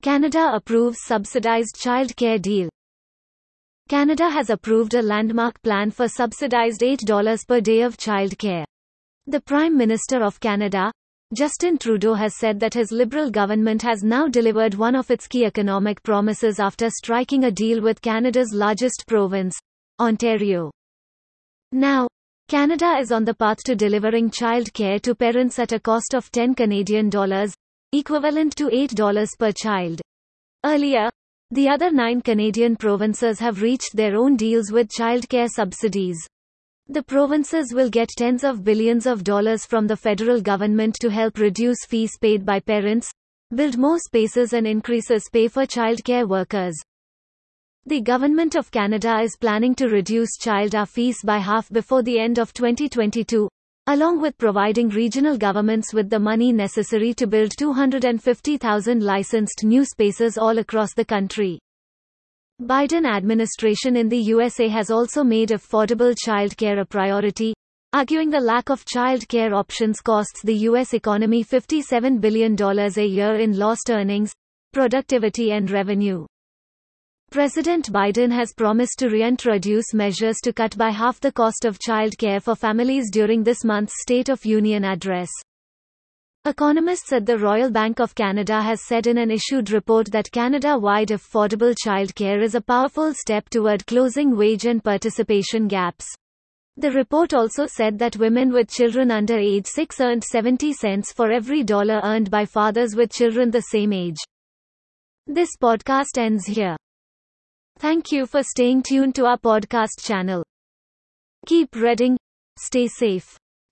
Canada approves subsidized child care deal. Canada has approved a landmark plan for subsidized $8 per day of child care. The Prime Minister of Canada, Justin Trudeau has said that his Liberal government has now delivered one of its key economic promises after striking a deal with Canada's largest province, Ontario. Now, Canada is on the path to delivering child care to parents at a cost of 10 Canadian dollars, equivalent to $8 per child. Earlier, the other nine Canadian provinces have reached their own deals with childcare subsidies. The provinces will get tens of billions of dollars from the federal government to help reduce fees paid by parents, build more spaces and increases pay for childcare workers. The Government of Canada is planning to reduce child fees by half before the end of 2022, along with providing regional governments with the money necessary to build 250,000 licensed new spaces all across the country. Biden administration in the USA has also made affordable childcare a priority, arguing the lack of child care options costs the US economy $57 billion a year in lost earnings, productivity and revenue. President Biden has promised to reintroduce measures to cut by half the cost of child care for families during this month's State of Union address. Economists at the Royal Bank of Canada has said in an issued report that Canada-wide affordable childcare is a powerful step toward closing wage and participation gaps. The report also said that women with children under age 6 earned 70 cents for every dollar earned by fathers with children the same age. This podcast ends here. Thank you for staying tuned to our podcast channel. Keep reading. Stay safe.